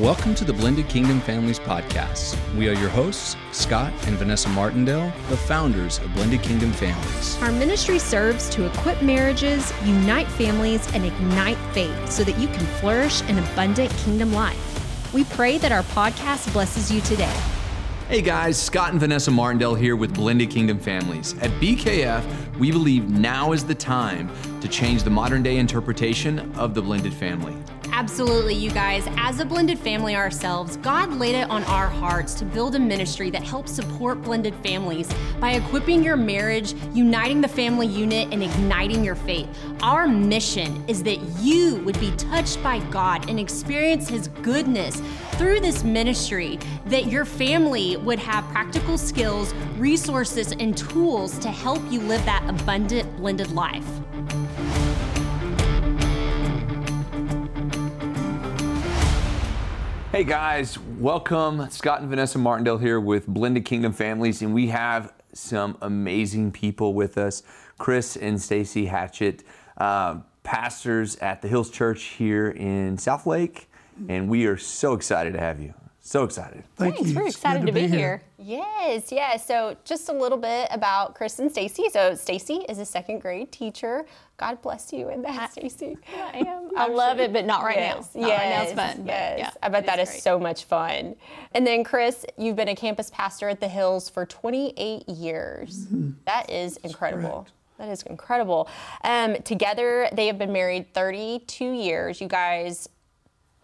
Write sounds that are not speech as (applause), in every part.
Welcome to the Blended Kingdom Families Podcast. We are your hosts, Scott and Vanessa Martindale, the founders of Blended Kingdom Families. Our ministry serves to equip marriages, unite families, and ignite faith so that you can flourish an abundant kingdom life. We pray that our podcast blesses you today. Hey guys, Scott and Vanessa Martindale here with Blended Kingdom Families. At BKF, we believe now is the time to change the modern day interpretation of the blended family. Absolutely, you guys. As a blended family ourselves, God laid it on our hearts to build a ministry that helps support blended families by equipping your marriage, uniting the family unit, and igniting your faith. Our mission is that you would be touched by God and experience His goodness through this ministry, that your family would have practical skills, resources, and tools to help you live that abundant blended life. Hey guys, welcome. Scott and Vanessa Martindale here with Blended Kingdom Families, and we have some amazing people with us. Chris and Stacie Hatchett, uh, pastors at the Hills Church here in Southlake, and we are so excited to have you. So excited. Thank Thanks. you. We're excited good to, be, here. here. Yes, yes. So just a little bit about Chris and Stacie. So Stacie is a second grade teacher. God bless you in that, Stacie. (laughs) I am. I love it, but not right Yes, now. Not yes, right now. It's fun. but Yes, yeah, I bet that is great. so much fun. And then Chris, you've been a campus pastor at the Hills for 28 years. Mm-hmm. That is incredible. That is incredible. Um, together, they have been married 32 years. You guys,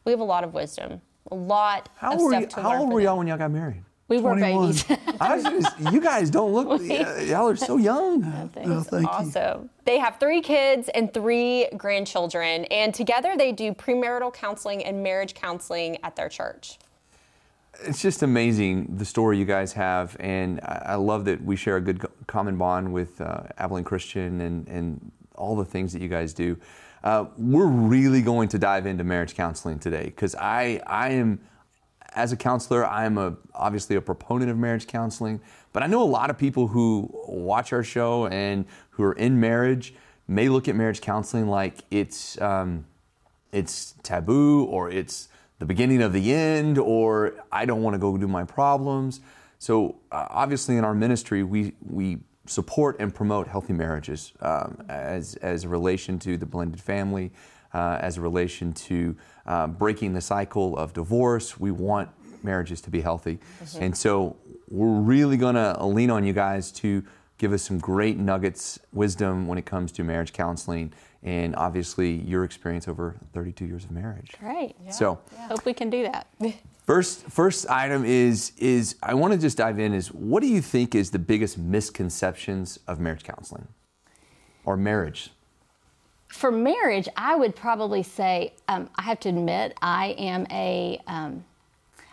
we have a lot of wisdom, a lot How, of stuff you, to how learn old were y'all when y'all got married? We were 21. babies. (laughs) I was just, you guys don't look, y'all are so young. (laughs) Oh, thank you. Awesome. They have three kids and three grandchildren, and together they do premarital counseling and marriage counseling at their church. It's just amazing the story you guys have, and I I love that we share a good common bond with uh, Abilene Christian and, and all the things that you guys do. Uh, we're really going to dive into marriage counseling today because I, I am, as a counselor, I am a, obviously a proponent of marriage counseling, but I know a lot of people who watch our show and who are in marriage may look at marriage counseling like it's, um, it's taboo or it's the beginning of the end or I don't want to go do my problems. So uh, obviously in our ministry we we support and promote healthy marriages um, as as a relation to the blended family, uh, as a relation to uh, breaking the cycle of divorce. We want marriages to be healthy, and so we're really going to lean on you guys to give us some great nuggets, wisdom when it comes to marriage counseling, and obviously your experience over 32 years of marriage. Great. So, Hope we can do that. (laughs) first first item is is I want to just dive in is what do you think is the biggest misconceptions of marriage counseling or marriage? For marriage, I would probably say um, I have to admit I am a um,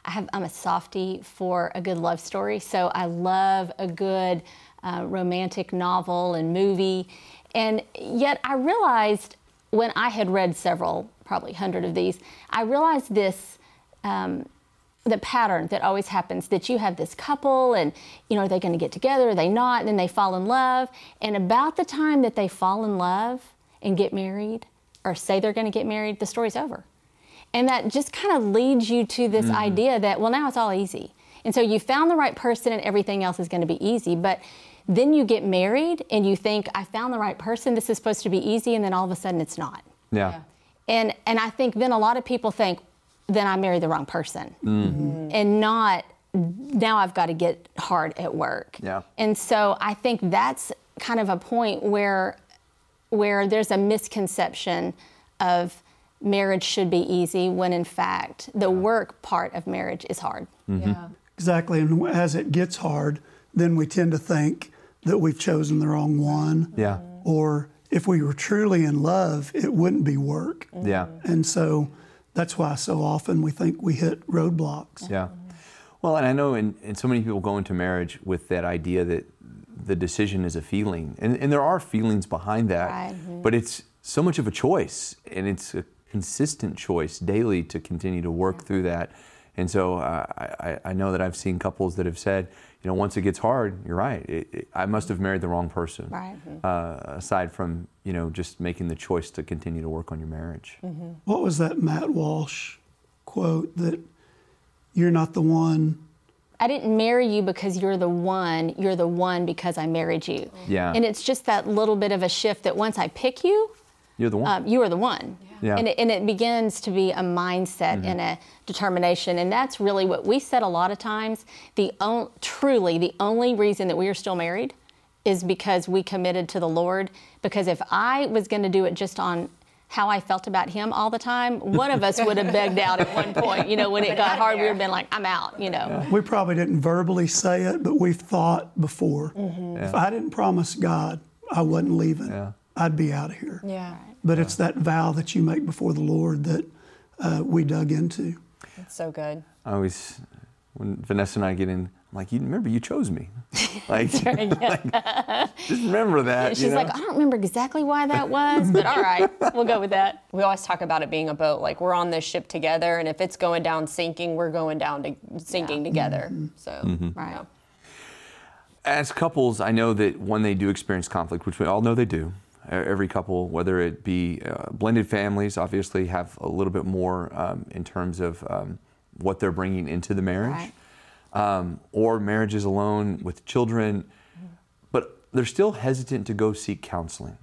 I have I'm a softie for a good love story. So I love a good uh, romantic novel and movie, and yet I realized when I had read several, probably hundred of these, I realized this. Um, the pattern that always happens that you have this couple and you know are they going to get together are they not and then they fall in love. And about the time that they fall in love and get married or say they're going to get married the story's over. And that just kind of leads you to this mm-hmm. idea that well now it's all easy. And so you found the right person and everything else is going to be easy but then you get married and you think i found the right person this is supposed to be easy and then all of a sudden it's not. Yeah. and and I think then a lot of people think, then I married the wrong person, mm-hmm. and not now I've got to get hard at work. Yeah. And so I think that's kind of a point where where there's a misconception of marriage should be easy when in fact the work part of marriage is hard. Mm-hmm. Yeah. Exactly. And as it gets hard, then we tend to think that we've chosen the wrong one. Yeah. Or if we were truly in love, it wouldn't be work. Yeah. And so that's why so often we think we hit roadblocks. Yeah. Well, and I know, and, and so many people go into marriage with that idea that the decision is a feeling, and, and there are feelings behind that, Right. but it's so much of a choice, and it's a consistent choice daily to continue to work through that. And so uh, I, I- I know that I've seen couples that have said, you know, once it gets hard, you're right. It, it, I must have married the wrong person. Right. Uh, aside from you know just making the choice to continue to work on your marriage. What was that Matt Walsh quote that you're not the one. I didn't marry you because you're the one. You're the one because I married you. Yeah. And it's just that little bit of a shift that once I pick you, You're the one. um, you are the one. Yeah. And, it, and it begins to be a mindset and a determination. And that's really what we said a lot of times. The on, truly the only reason that we are still married is because we committed to the Lord. Because if I was going to do it just on how I felt about him all the time, one of us would have begged out at one point. You know, when it got hard, we would have been like, I'm out, you know. We probably didn't verbally say it, but we've thought before. If I didn't promise God I wasn't leaving, Yeah. I'd be out of here. Yeah. But it's that vow that you make before the Lord that uh, we dug into. It's so good. I always, when Vanessa and I get in, I'm like, you remember you chose me. (laughs) Like, like, just remember that. She's you know? like, I don't remember exactly why that was, but all right, we'll go with that. We always talk about it being a boat. Like we're on this ship together, and if it's going down sinking, we're going down to sinking together. So, Right. yeah. as couples, I know that when they do experience conflict, which we all know they do, every couple, whether it be uh, blended families, obviously have a little bit more um, in terms of um, what they're bringing into the marriage, um, or marriages alone with children, but they're still hesitant to go seek counseling.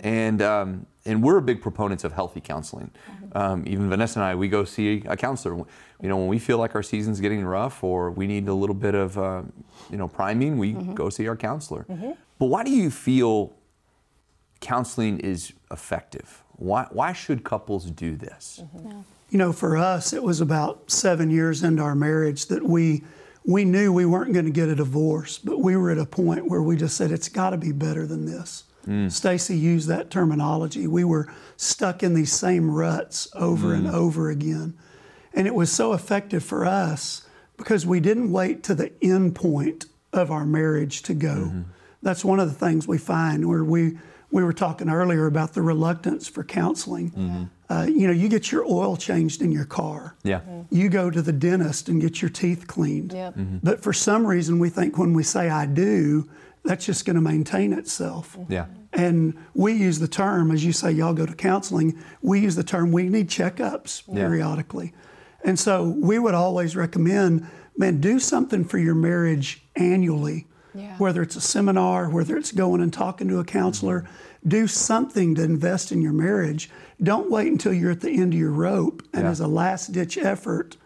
And um, and we're big proponents of healthy counseling. Um, even Vanessa and I, we go see a counselor. You know, when we feel like our season's getting rough or we need a little bit of uh, you know priming, we go see our counselor. But why do you feel counseling is effective? Why why should couples do this? You know, for us, it was about seven years into our marriage that we we knew we weren't going to get a divorce, but we were at a point where we just said it's got to be better than this. Mm. Stacie used that terminology. We were stuck in these same ruts over and mm. over again, and it was so effective for us because we didn't wait to the end point of our marriage to go. Mm-hmm. That's one of the things we find where we we were talking earlier about the reluctance for counseling. Mm-hmm. Uh, you know, you get your oil changed in your car. Yeah. Mm-hmm. You go to the dentist and get your teeth cleaned. Yep. Mm-hmm. But for some reason, we think when we say I do, that's just going to maintain itself. Yeah. And we use the term, as you say, y'all go to counseling, we use the term we need checkups Yeah. periodically. And so we would always recommend, man, do something for your marriage annually. Yeah. Whether it's a seminar, whether it's going and talking to a counselor, do something to invest in your marriage. Don't wait until you're at the end of your rope. And Yeah. as a last ditch effort,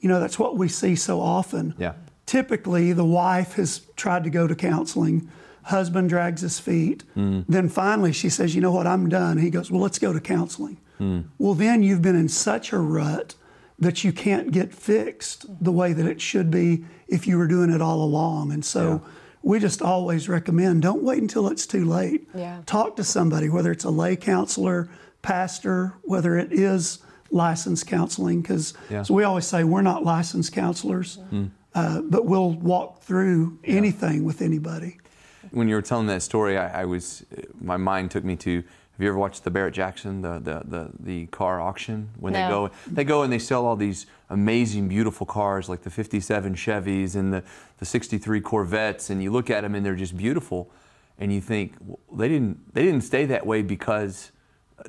you know, that's what we see so often. Yeah. Typically, the wife has tried to go to counseling, husband drags his feet. Hmm. Then finally she says, You know what, I'm done. He goes, Well, let's go to counseling. Hmm. Well, then you've been in such a rut that you can't get fixed the way that it should be if you were doing it all along. And so we just always recommend don't wait until it's too late. Yeah. Talk to somebody, whether it's a lay counselor, pastor, whether it is licensed counseling, because Yeah. so we always say we're not licensed counselors, uh, but we'll walk through anything with anybody. when you were telling that story, I, I was my mind took me to. Have you ever watched the Barrett Jackson, the the the, the car auction? When they go, they go and they sell all these amazing, beautiful cars like the '57 Chevys and the the '63 Corvettes, and you look at them and they're just beautiful, and you think well, they didn't they didn't stay that way because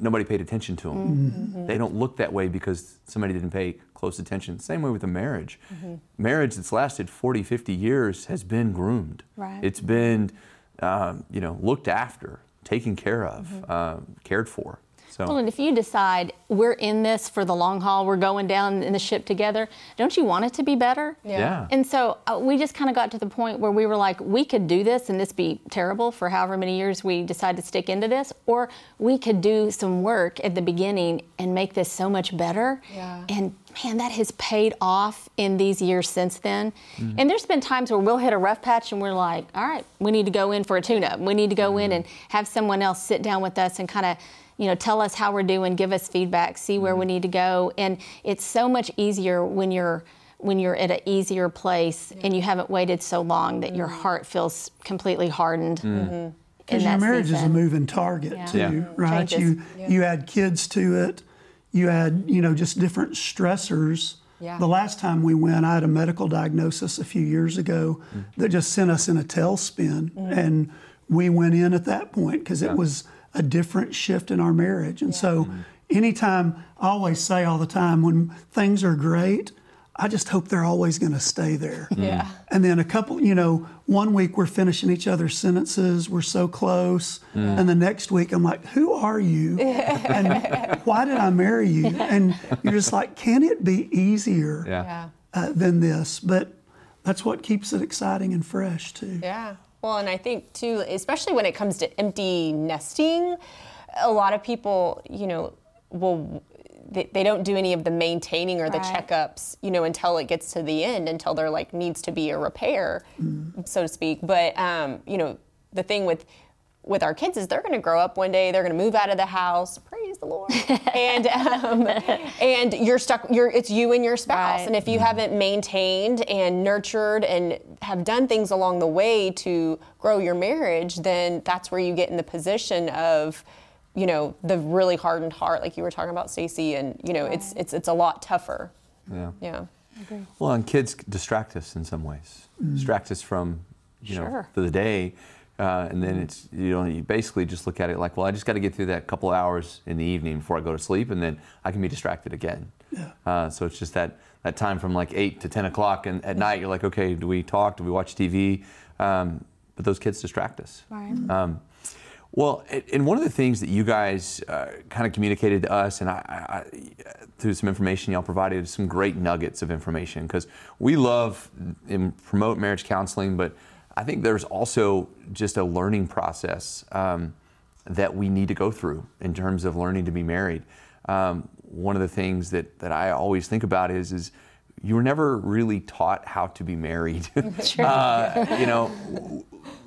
nobody paid attention to them. They don't look that way because somebody didn't pay close attention. Same way with a marriage. Marriage that's lasted 40, 50 years has been groomed. Right. It's been, um, you know, looked after, taken care of, um, cared for. So Well, and if you decide we're in this for the long haul, we're going down in the ship together, don't you want it to be better? yeah. And so uh, we just kind of got to the point where we were like, we could do this and this be terrible for however many years we decide to stick into this, or we could do some work at the beginning and make this so much better. Yeah. And man, that has paid off in these years since then. And there's been times where we'll hit a rough patch and we're like, all right, we need to go in for a tune up. We need to go in and have someone else sit down with us and kind of you know, tell us how we're doing, give us feedback, see where we mm-hmm. need to go. And it's so much easier when you're when you're at an easier place and you haven't waited so long that your mm-hmm. heart feels completely hardened. Mm-hmm. in Because your that marriage is a moving target Yeah. too, Yeah. right? Changes. You you add kids to it, you add you know just different stressors. Yeah. The last time we went, I had a medical diagnosis a few years ago mm. that just sent us in a tailspin, mm. and we went in at that point because it was a different shift in our marriage. And so, mm-hmm. anytime, I always say all the time, when things are great, I just hope they're always going to stay there. Mm-hmm. Yeah. And then a couple, you know, one week we're finishing each other's sentences, we're so close. Mm. And the next week I'm like, who are you? (laughs) and why did I marry you? And you're just like, can it be easier Yeah. Yeah. uh, than this? But that's what keeps it exciting and fresh, too. Yeah. Well, and I think too, especially when it comes to empty nesting, a lot of people, you know, will they, they don't do any of the maintaining or the Right. checkups, you know, until it gets to the end, until there like needs to be a repair, so to speak. But um, you know, the thing with with our kids is they're going to grow up one day, they're going to move out of the house. Praise the Lord. (laughs) and um, and you're stuck. You're it's you and your spouse, Right. and if you haven't maintained and nurtured and have done things along the way to grow your marriage, then that's where you get in the position of, you know, the really hardened heart, like you were talking about, Stacie, and you know, it's it's it's a lot tougher. Yeah. Yeah. Okay. Well, and kids distract us in some ways. Distract us from, you know, Sure. for the day, uh, and then it's you know you basically just look at it like, well, I just got to get through that couple hours in the evening before I go to sleep, and then I can be distracted again. Yeah. Uh, so it's just that that time from like eight to ten o'clock, and at night you're like, okay, do we talk? Do we watch TV? Um, but those kids distract us. Right. Um, well, and- and one of the things that you guys uh, kind of communicated to us, and I, I, I, through some information y'all provided, some great nuggets of information because we love and promote marriage counseling, but I think there's also just a learning process um, that we need to go through in terms of learning to be married. Um, one of the things that, that I always think about is is you were never really taught how to be married. (laughs) uh, you know,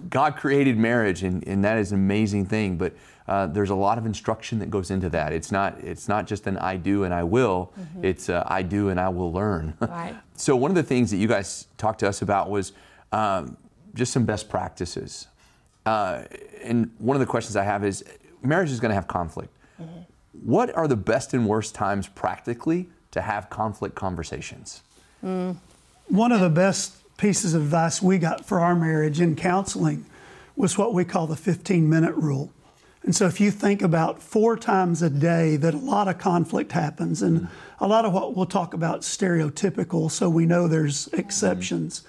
God created marriage, and, and that is an amazing thing. But uh, there's a lot of instruction that goes into that. It's not it's not just an I do and I will. It's uh, I do and I will learn. (laughs) Right. so one of the things that you guys talked to us about was um, just some best practices. Uh, and one of the questions I have is, marriage is going to have conflict. What are the best and worst times practically to have conflict conversations? One of the best pieces of advice we got for our marriage in counseling was what we call the 15 minute rule. And so if you think about four times a day that a lot of conflict happens, and a lot of what we'll talk about stereotypical, so we know there's mm-hmm. exceptions.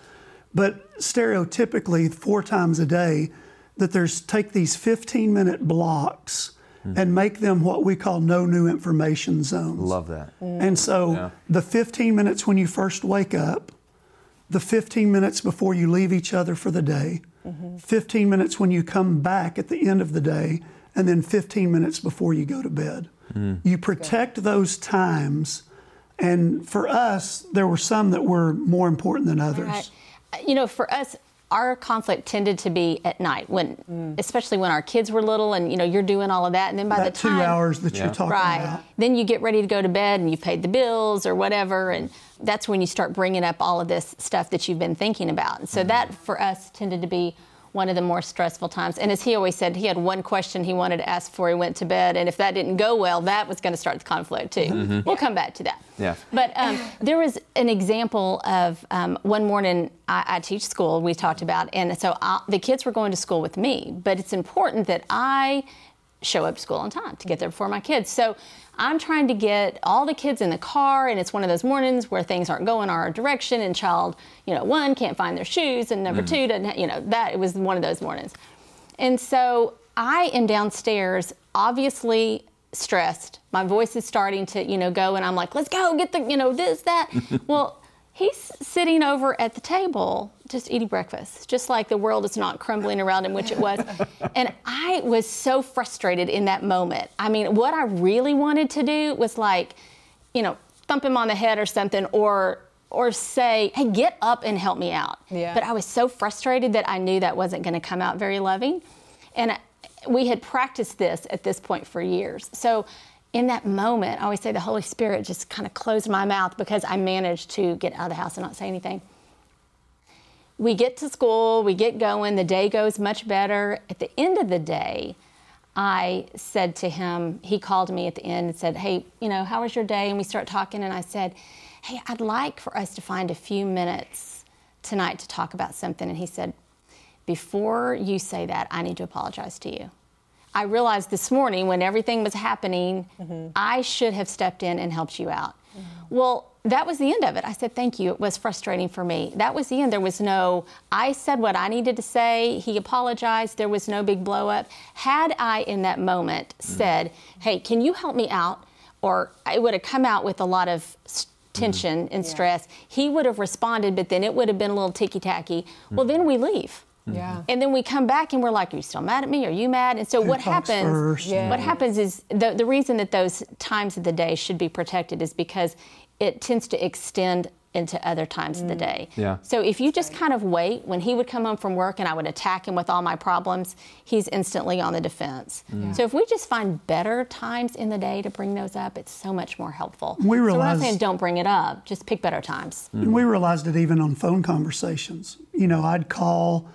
But stereotypically, four times a day, that there's take these 15 minute blocks Mm-hmm. and make them what we call no new information zones. Love that. Mm. And so Yeah. the 15 minutes when you first wake up, the 15 minutes before you leave each other for the day, mm-hmm. 15 minutes when you come back at the end of the day, and then 15 minutes before you go to bed. Mm. You protect those times. And for us, there were some that were more important than others. Right. You know, for us, our conflict tended to be at night when, mm. especially when our kids were little, and you know, you're doing all of that, and then by That the two hours that Yeah. you're talking right, about. then you get ready to go to bed, and you've paid the bills or whatever, and that's when you start bringing up all of this stuff that you've been thinking about. And so mm. that for us tended to be one of the more stressful times. And as he always said, he had one question he wanted to ask before he went to bed, and if that didn't go well, that was going to start the conflict too. We'll come back to that. Yeah. But um, there was an example of um, one morning I, I teach school, we talked about, and so I, the kids were going to school with me, but it's important that I show up to school on time to get there before my kids. So I'm trying to get all the kids in the car, and it's one of those mornings where things aren't going our direction, and child, you know, one can't find their shoes, and number mm-hmm. two doesn't, you know, that it was one of those mornings. And so I am downstairs, obviously stressed. My voice is starting to, you know, go, and I'm like, let's go, get the, you know, this, that. (laughs) well, he's sitting over at the table just eating breakfast, just like the world is not crumbling around him, which it was. (laughs) and I was so frustrated in that moment. I mean, what I really wanted to do was like, you know, thump him on the head or something, or or say, hey, get up and help me out. Yeah. But I was so frustrated that I knew that wasn't going to come out very loving. And we had practiced this at this point for years. So in that moment, I always say the Holy Spirit just kind of closed my mouth because I managed to get out of the house and not say anything. We get to school, we get going, the day goes much better. At the end of the day, I said to him, he called me at the end and said, Hey, you know, how was your day? And we start talking, and I said, Hey, I'd like for us to find a few minutes tonight to talk about something. And he said, Before you say that, I need to apologize to you. I realized this morning when everything was happening, mm-hmm. I should have stepped in and helped you out. Well, that was the end of it. I said, Thank you. It was frustrating for me. That was the end. There was no, I said what I needed to say. He apologized. There was no big blow up. Had I, in that moment, mm. said, Hey, can you help me out? Or it would have come out with a lot of s- mm-hmm. tension and stress. He would have responded, but then it would have been a little ticky tacky. Well, mm-hmm. then we leave. Yeah. Mm-hmm. And then we come back and we're like, Are you still mad at me? Are you mad? And so what happens? Yeah. What happens is the, the reason that those times of the day should be protected is because it tends to extend into other times of the mm. day. Yeah. So if you just kind of wait, when he would come home from work and I would attack him with all my problems, he's instantly on the defense. Mm. So if we just find better times in the day to bring those up, it's so much more helpful. We realize, so we're not saying don't bring it up, just pick better times. Mm-hmm. And we realized it even on phone conversations. You know, I'd call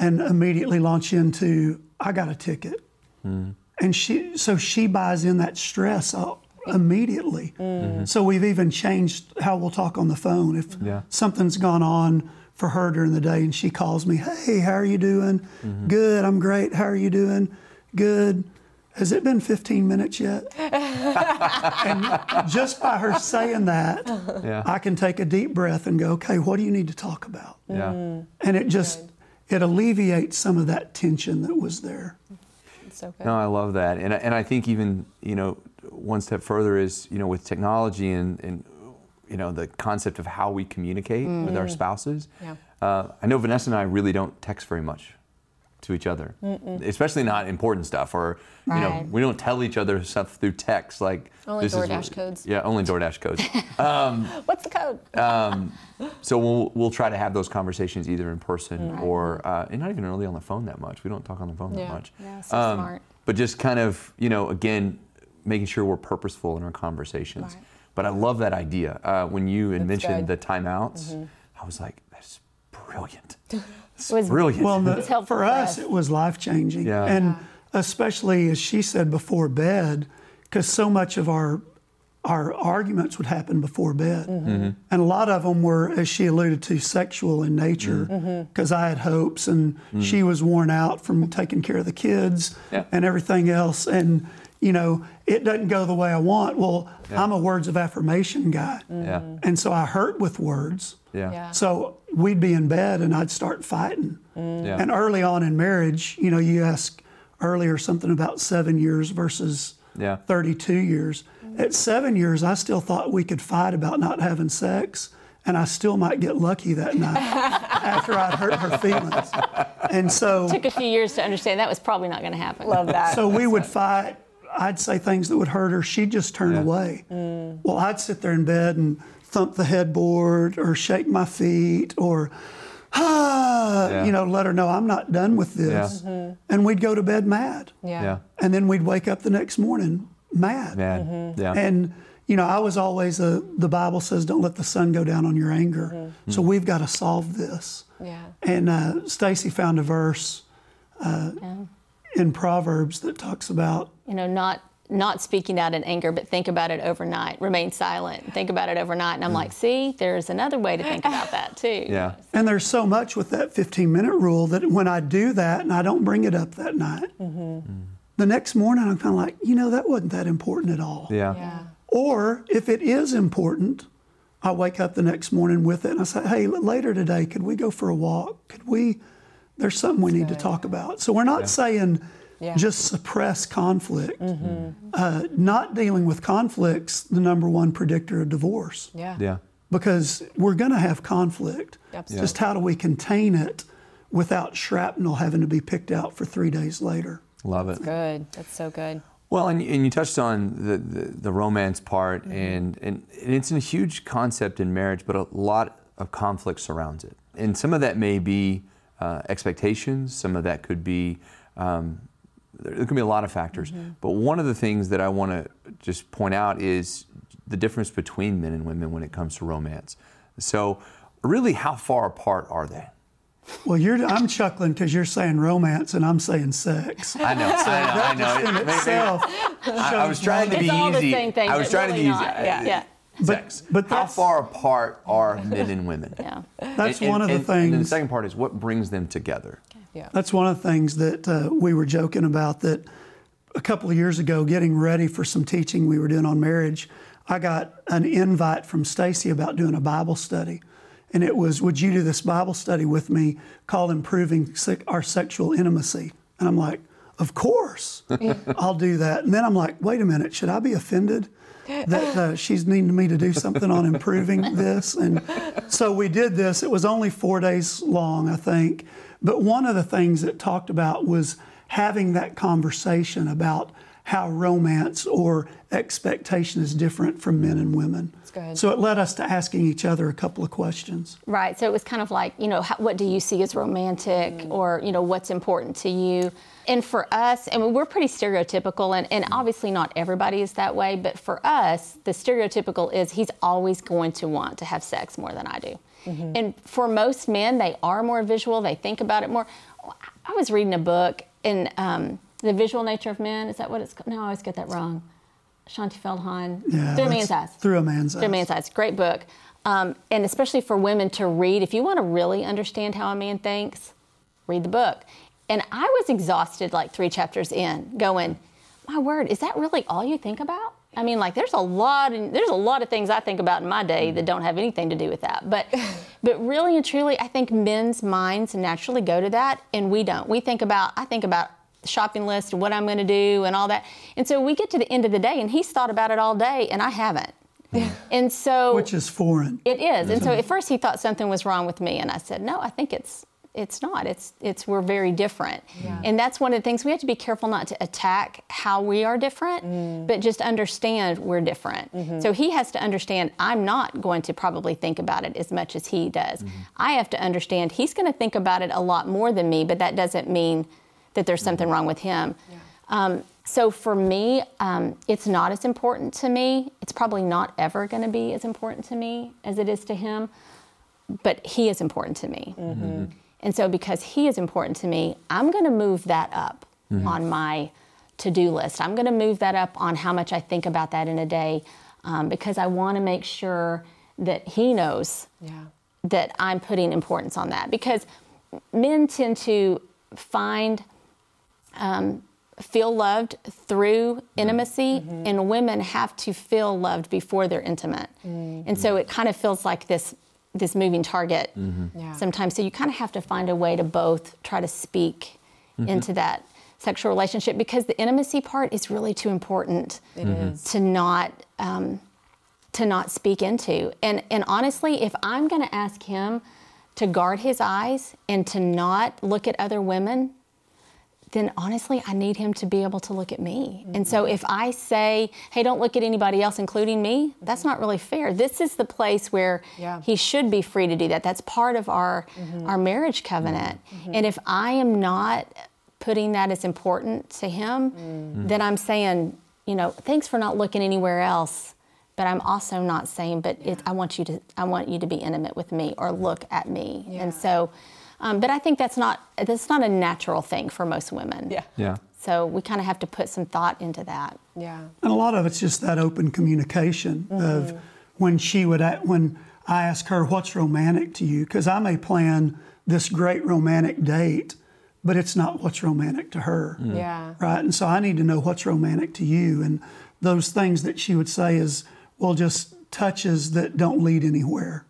and immediately launch into, I got a ticket. Hmm. And she, so she buys in that stress uh, immediately. Hmm. Mm-hmm. So we've even changed how we'll talk on the phone. If Yeah. something's gone on for her during the day and she calls me, hey, how are you doing? Mm-hmm. Good, I'm great. How are you doing? Good. Has it been 15 minutes yet? (laughs) and just by her saying that, Yeah. I can take a deep breath and go, okay, what do you need to talk about? Yeah. Mm-hmm. And it just it alleviates some of that tension that was there. So good. No, I love that, and I- and I think even you know one step further is you know with technology and and you know the concept of how we communicate with our spouses. Yeah. Uh, I know Vanessa and I really don't text very much to each other, especially not important stuff, or you know we don't tell each other stuff through text like Only this is DoorDash what- codes. Yeah, only DoorDash codes. (laughs) What's the code? So we'll we'll try to have those conversations either in person or uh, and not even really on the phone that much. We don't talk on the phone that much. Yeah, so smart. But just kind of you know again making sure we're purposeful in our conversations. Right. But I love that idea uh, when you That's mentioned good. the timeouts. I was like, that's brilliant. (laughs) That's was- brilliant. Well, the, It's helpful for for us, us. it was life changing. Yeah. And especially as she said before bed, because so much of our our arguments would happen before bed, Mm-hmm. and a lot of them were, as she alluded to, sexual in nature. Mm-hmm. Because I had hopes, and she was worn out from taking care of the kids Yeah. and everything else, and you know it doesn't go the way I want. Well, I'm a words of affirmation guy, yeah. Mm-hmm. and so I hurt with words. Yeah. Yeah. So we'd be in bed and I'd start fighting. Mm. Yeah. And early on in marriage, you know, you asked earlier something about seven years versus Yeah. 32 years. Mm-hmm. At seven years, I still thought we could fight about not having sex, and I still might get lucky that night (laughs) after I'd hurt her feelings. And so, It Took a few years to understand that was probably not going to happen. Love that. so we would fight. I'd say things that would hurt her. She'd just turn Yeah. away. Well, I'd sit there in bed and thump the headboard or shake my feet or, ah, Yeah. you know, let her know I'm not done with this. And we'd go to bed mad. yeah. Yeah. And then we'd wake up the next morning mad. Man. Yeah. And, you know, I was always a, the Bible says, don't let the sun go down on your anger. So we've got to solve this. Yeah. And uh, Stacie found a verse uh, in Proverbs that talks about you know, not not speaking out in anger, but think about it overnight. Remain silent. Think about it overnight. And I'm like, see, there's another way to think about that too. (laughs) yeah. And there's so much with that 15 minute rule that when I do that and I don't bring it up that night, mm-hmm. mm. the next morning I'm kind of like, you know, that wasn't that important at all. Yeah. Yeah. Or if it is important, I wake up the next morning with it and I say, hey, l- later today, could we go for a walk? Could we? There's something we need to talk about. So we're not saying Yeah. just suppress conflict. Uh, not dealing with conflicts, the number one predictor of divorce Yeah. Yeah. because we're going to have conflict. Absolutely. Just how do we contain it without shrapnel having to be picked out for three days later? Love it. Good. That's so good. Well, and, and you touched on the, the, the romance part, and, and, and it's a huge concept in marriage, but a lot of conflict surrounds it. And some of that may be uh, expectations, some of that could be, um, there, there could be a lot of factors. Mm-hmm. But one of the things that I want to just point out is the difference between men and women when it comes to romance. So, really, how far apart are they? Well, you're, I'm chuckling because you're saying romance and I'm saying sex. (laughs) I know, I know, I know. In Maybe- maybe- itself, I, I was trying to It's be all the easy. same thing, I was trying really to be easy. not. Yeah. Yeah. Sex. but how far apart are (laughs) men and women? Yeah. that's And- one of the and- things. And the second part is what brings them together. Yeah. That's one of the things that uh, we were joking about that a couple of years ago, getting ready for some teaching we were doing on marriage, I got an invite from Stacie about doing a Bible study. And it was, Would you do this Bible study with me called Improving Our Sexual Intimacy? And I'm like, Of course, I'll do that. And then I'm like, Wait a minute, should I be offended? that uh, she's needing me to do something on improving this. And so we did this. It was only four days long, I think. But one of the things that talked about was having that conversation about how romance or expectation is different from men and women. So it led us to asking each other a couple of questions. Right. So it was kind of like, you know, how, what do you see as romantic mm. or, you know, what's important to you? And for us, I mean, we're pretty stereotypical, and, and obviously not everybody is that way, but for us, the stereotypical is he's always going to want to have sex more than I do. Mm-hmm. And for most men, they are more visual, they think about it more. I was reading a book in um, The Visual Nature of Men. Is that what it's called? No, I always get that wrong. Shaunti Feldhahn. Yeah, Through a Man's Eyes. Through a Man's Eyes. Through a Man's Eyes. Great book. Um, and especially for women to read, if you want to really understand how a man thinks, read the book. And I was exhausted like three chapters in, going, my word, is that really all you think about? I mean, like there's a lot, and there's a lot of things I think about in my day that don't have anything to do with that. But, (laughs) but really and truly, I think men's minds naturally go to that, and we don't. We think about, I think about the shopping list and what I'm going to do and all that. And so we get to the end of the day, and he's thought about it all day, and I haven't. and so, which is foreign. It is. And so at first he thought something was wrong with me, and I said, no, I think it's it's not. It's it's we're very different, yeah. and that's one of the things we have to be careful not to attack how we are different, mm. but just understand we're different. Mm-hmm. So he has to understand I'm not going to probably think about it as much as he does. Mm-hmm. I have to understand he's going to think about it a lot more than me, but that doesn't mean that there's something mm-hmm. wrong with him. Yeah. Um, so for me, um, it's not as important to me. It's probably not ever going to be as important to me as it is to him, but he is important to me. Mm-hmm. And so, because he is important to me, I'm going to move that up mm-hmm. on my to do list. I'm going to move that up on how much I think about that in a day um, because I want to make sure that he knows yeah. that I'm putting importance on that. Because men tend to find, um, feel loved through mm-hmm. intimacy, mm-hmm. and women have to feel loved before they're intimate. Mm-hmm. And so it kind of feels like this this moving target mm-hmm. yeah. sometimes. So you kind of have to find a way to both try to speak mm-hmm. into that sexual relationship because the intimacy part is really too important mm-hmm. to not um, to not speak into. And and honestly, if I'm going to ask him to guard his eyes and to not look at other women then honestly, I need him to be able to look at me. Mm-hmm. And so if I say, hey, don't look at anybody else, including me, that's not really fair. This is the place where yeah. he should be free to do that. That's part of our, mm-hmm. our marriage covenant. Mm-hmm. And if I am not putting that as important to him, mm-hmm. then I'm saying, you know, thanks for not looking anywhere else. But I'm also not saying, but yeah. I want you to, I want you to be intimate with me or look at me. Yeah. And so, um, but I think that's not that's not a natural thing for most women. Yeah. Yeah. So we kind of have to put some thought into that. Yeah. And a lot of it's just that open communication mm-hmm. of when she would when I ask her what's romantic to you because I may plan this great romantic date but it's not what's romantic to her. Mm. Yeah. Right? And so I need to know what's romantic to you and those things that she would say is well just touches that don't lead anywhere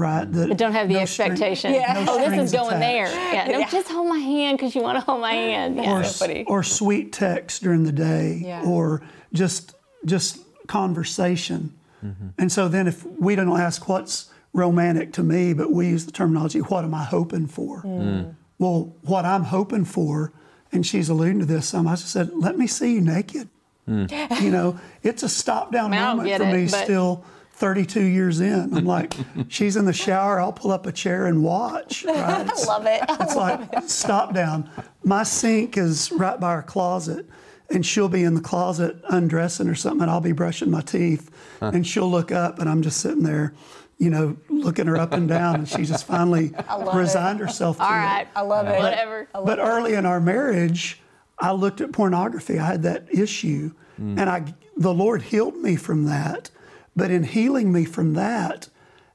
right? That don't have the no expectation. String, yeah. No oh, this is going attached. there. Yeah. No, yeah. just hold my hand because you want to hold my hand. Yeah. Or, so or sweet text during the day, yeah. or just just conversation. Mm-hmm. And so then, if we don't ask what's romantic to me, but we use the terminology, what am I hoping for? Mm. mm. Well, what I'm hoping for, and she's alluding to this some. I just said, let me see you naked. Mm. You know, it's a stop down moment for me still 32 years in. I'm like, (laughs) she's in the shower, I'll pull up a chair and watch. (laughs) Right? I love it. I it's like, it. stop down. My sink is right by our closet, and she'll be in the closet undressing or something, and I'll be brushing my teeth, huh. and she'll look up, and I'm just sitting there. You know, looking her up and down, and she just finally resigned it. herself to All right, it. I love it. Whatever. But early in our marriage, I looked at pornography. I had that issue, mm. and I the Lord healed me from that but in healing me from that,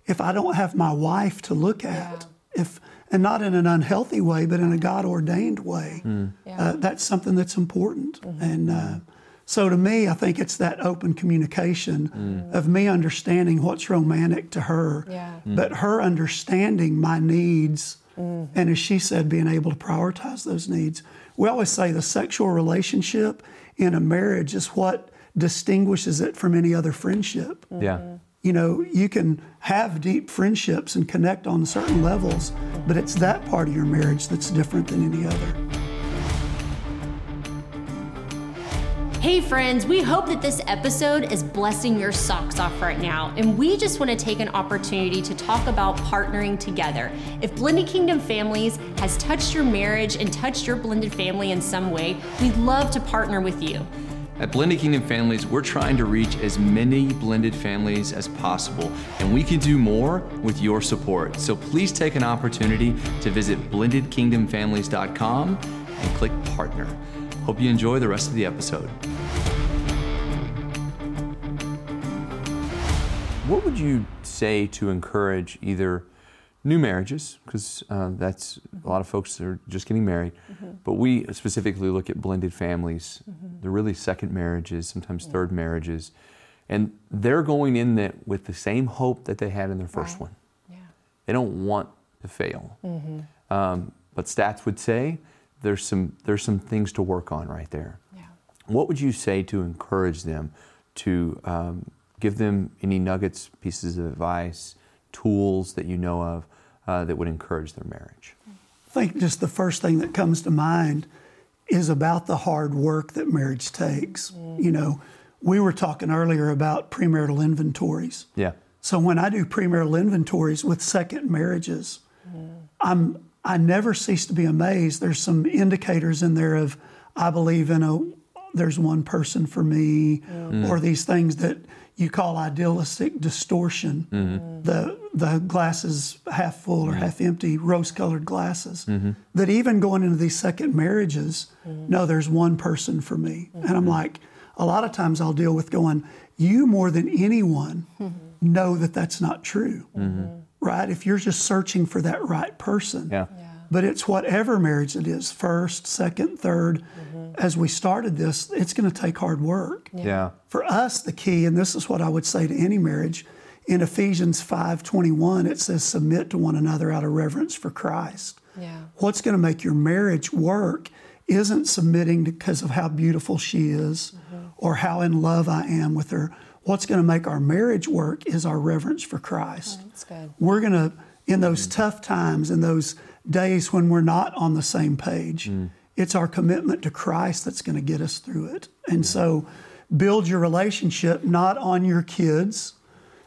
if I don't have my wife to look at, if and not in an unhealthy way, but in a God ordained way. Hmm. Uh, that's something that's important. And uh, so to me, I think it's that open communication Hmm. of me understanding what's romantic to her, Yeah. but her understanding my needs, and as she said, being able to prioritize those needs. We always say the sexual relationship in a marriage is what distinguishes it from any other friendship. Yeah. You know, you can have deep friendships and connect on certain levels, but it's that part of your marriage that's different than any other. Hey, friends, we hope that this episode is blessing your socks off right now. And we just want to take an opportunity to talk about partnering together. If Blended Kingdom Families has touched your marriage and touched your blended family in some way, we'd love to partner with you. At Blended Kingdom Families, we're trying to reach as many blended families as possible, and we can do more with your support. So please take an opportunity to visit blendedkingdomfamilies.com and click partner. Hope you enjoy the rest of the episode. What would you say to encourage either new marriages, because uh, that's a lot of folks that are just getting married, but we specifically look at blended families. They're really second marriages, sometimes third marriages, and they're going in that with the same hope that they had in their first Right. one. Yeah. They don't want to fail. Um, but stats would say there's some there's some things to work on right there. Yeah. What would you say to encourage them to um, give them any nuggets, pieces of advice, tools that you know of uh, that would encourage their marriage? I think just the first thing that comes to mind is about the hard work that marriage takes. You know, we were talking earlier about premarital inventories. Yeah. So when I do premarital inventories with second marriages, I'm I never cease to be amazed. There's some indicators in there of I believe in a there's one person for me, mm-hmm. or these things that you call idealistic distortion. Mm-hmm. The the glasses half full or mm-hmm. half empty, rose colored glasses. That even going into these second marriages, no, there's one person for me. And I'm like, a lot of times I'll deal with going, you more than anyone know that that's not true, right? If you're just searching for that right person. Yeah. But it's whatever marriage it is first, second, 3rd mm-hmm. As we started this, it's going to take hard work. Yeah. For us, the key, and this is what I would say to any marriage, in Ephesians 5:21, it says, "Submit to one another out of reverence for Christ." Yeah. What's going to make your marriage work isn't submitting because of how beautiful she is mm-hmm. or how in love I am with her. What's going to make our marriage work is our reverence for Christ. Mm, that's good. We're going to, in those mm-hmm. tough times, in those days when we're not on the same page, mm. it's our commitment to Christ that's going to get us through it. And so, build your relationship not on your kids,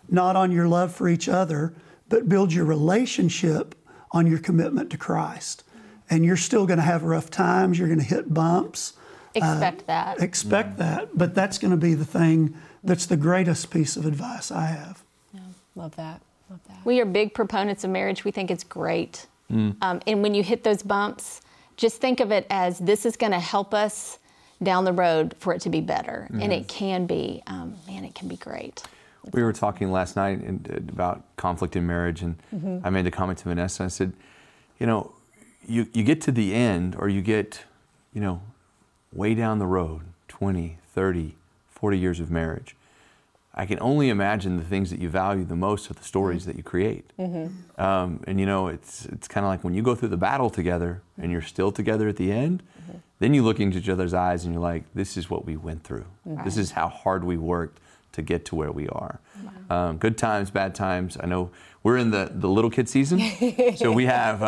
not on your love for each other, but build your relationship on your commitment to Christ. And you're still going to have rough times, you're going to hit bumps. Uh, expect that. Expect mm. that, but that's going to be the thing that's the greatest piece of advice I have. Love that. Love that. We are big proponents of marriage. We think it's great. Um, and when you hit those bumps, just think of it as this is going to help us down the road for it to be better. And it can be, um, man, it can be great. We were talking last night in, about conflict in marriage, and I made the comment to Vanessa. I said, you know, you, you get to the end, or you get, you know, way down the road 20, 30, 40 years of marriage. I can only imagine the things that you value the most are the stories that you create. Um, and you know, it's it's kind of like when you go through the battle together and you're still together at the end. Then you look into each other's eyes and you're like, "This is what we went through. This is how hard we worked to get to where we are." Um, good times, bad times. I know we're in the, the little kid season, so we (laughs) have uh,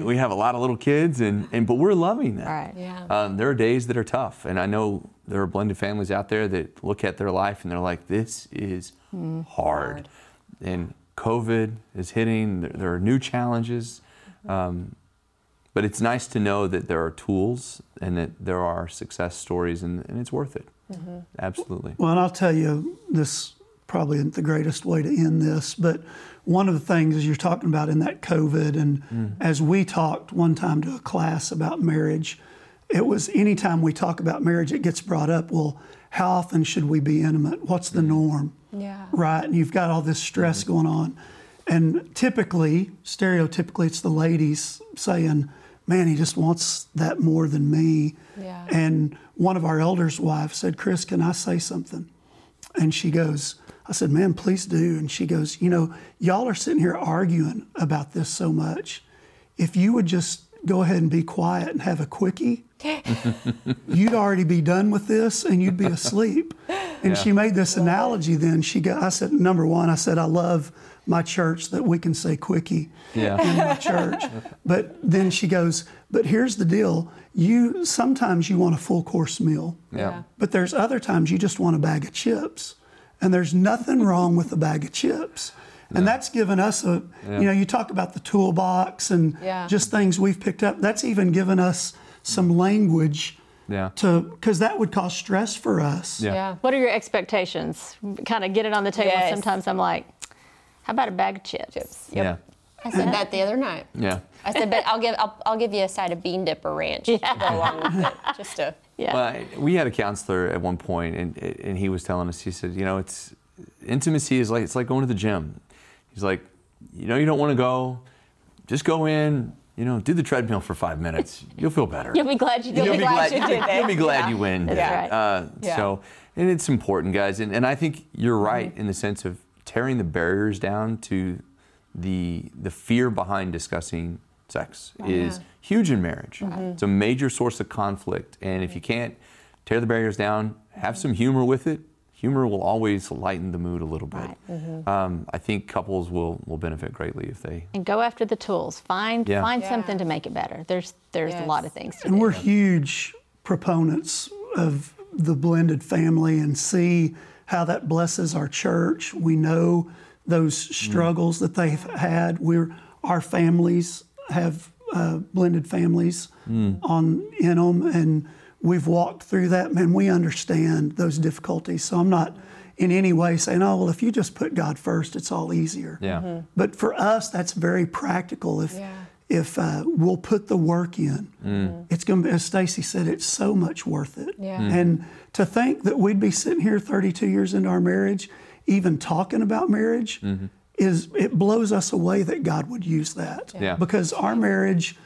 we, we have a lot of little kids, and, and but we're loving that. Right. Yeah. Um, there are days that are tough, and I know there are blended families out there that look at their life and they're like, "This is hard," and COVID is hitting. There, there are new challenges, um, but it's nice to know that there are tools and that there are success stories, and, and it's worth it. Absolutely. Well, and I'll tell you, this probably isn't the greatest way to end this, but one of the things as you're talking about in that COVID, and as we talked one time to a class about marriage, it was anytime we talk about marriage, it gets brought up. Well, how often should we be intimate? What's the mm-hmm. norm? Yeah. Right? And you've got all this stress mm-hmm. going on. And typically, stereotypically, it's the ladies saying, Man, he just wants that more than me. Yeah. And one of our elders' wives said, Chris, can I say something? And she goes, I said, Man, please do. And she goes, You know, y'all are sitting here arguing about this so much. If you would just go ahead and be quiet and have a quickie, (laughs) you'd already be done with this and you'd be asleep. And she made this analogy then. She got, I said, number one, I said, I love my church that we can say quickie Yeah. in my church. But then she goes, but here's the deal. You sometimes you want a full course meal. Yeah. But there's other times you just want a bag of chips. And there's nothing wrong with a bag of chips. And that's given us a, you know, you talk about the toolbox and Yeah. just things we've picked up. That's even given us some language Yeah. to, because that would cause stress for us. Yeah. Yeah. What are your expectations? Kind of get it on the table. Yes. Sometimes I'm like, how about a bag of chips? Chips. Yeah. I said that the other night. Yeah. I said, but I'll give I'll, I'll give you a side of bean dip or ranch to go along with it, (laughs) just to. Yeah. Well, I- we had a counselor at one point, and and he was telling us. He said, you know, it's intimacy is like it's like going to the gym. He's like, you know, you don't want to go, just go in. You know, do the treadmill for five minutes. You'll feel better. You'll be glad you did You'll be glad you did You'll be glad Yeah. you win. Yeah. right. Uh, Yeah. So, and it's important, guys. And, and I think you're Mm-hmm. right in the sense of tearing the barriers down to the the fear behind discussing sex is huge in marriage. Mm-hmm. It's a major source of conflict, and if you can't tear the barriers down, have some humor with it. Humor will always lighten the mood a little bit. Right. Mm-hmm. Um, I think couples will will benefit greatly if they. and go after the tools. Find Yeah. find Yeah. something to make it better. There's there's a lot of things to do. And do. we're huge proponents of the blended family and see how that blesses our church. We know those struggles that they've had. We're our families have uh, blended families on in them, and we've walked through that. Man, we understand those difficulties. So I'm not in any way saying, "Oh, well, if you just put God first, it's all easier." Yeah. Mm-hmm. But for us, that's very practical. If Yeah. if uh, we'll put the work in, mm. mm-hmm. it's going to be, as Stacie said, it's so much worth it. Yeah. Mm. And to think that we'd be sitting here 32 years into our marriage, even talking about marriage, mm-hmm. is it blows us away that God would use that. Yeah. Because our marriage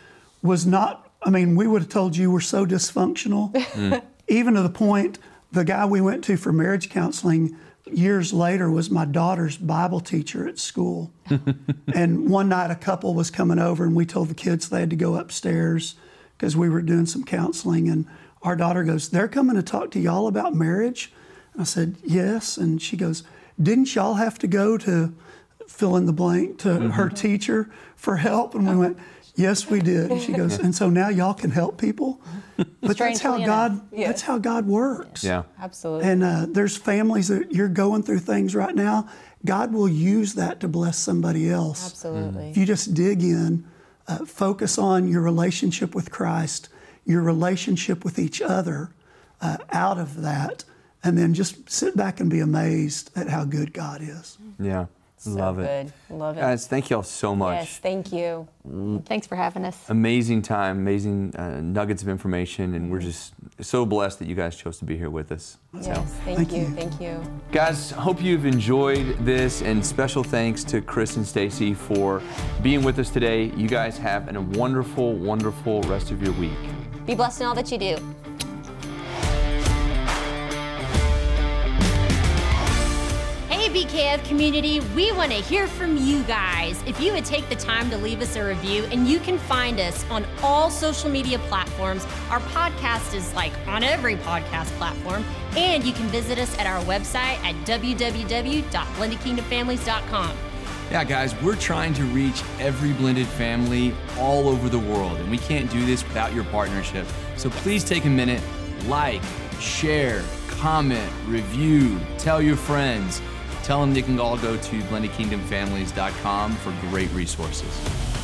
was not. I mean, we would have told you we're so dysfunctional, (laughs) hmm. even to the point the guy we went to for marriage counseling years later was my daughter's Bible teacher at school. (laughs) and one night a couple was coming over and we told the kids they had to go upstairs because we were doing some counseling and our daughter goes, "They're coming to talk to y'all about marriage?" And I said, "Yes." And she goes, "Didn't y'all have to go to fill in the blank to mm-hmm. her teacher for help?" And we went, "Yes, we did." And she (laughs) goes, "And so now y'all can help people?" But that's how Strangely God enough. that's how God works. Yeah. Absolutely. And uh, there's families that you're going through things right now. God will use that to bless somebody else. Absolutely. If you just dig in, uh, focus on your relationship with Christ, your relationship with each other uh, out of that, and then just sit back and be amazed at how good God is. Yeah. So Love it. Love it. Guys, thank y'all so much. yes, thank you. Thanks for having us. amazing time, amazing uh, nuggets of information, and we're just so blessed that you guys chose to be here with us. So, Yes, thank, Thank you, you. Thank you. guys, hope you've enjoyed this, and special thanks to Chris and Stacie for being with us today. You guys have a wonderful, wonderful rest of your week. Be blessed in all that you do. BKF community, we want to hear from you guys. If you would take the time to leave us a review, and you can find us on all social media platforms. Our podcast is like on every podcast platform, and you can visit us at our website at www.blendedkingdomfamilies.com. Yeah, guys, we're trying to reach every blended family all over the world, and we can't do this without your partnership. So please take a minute, like, share, comment, review, tell your friends. Tell them they can all go to blendedkingdomfamilies.com for great resources.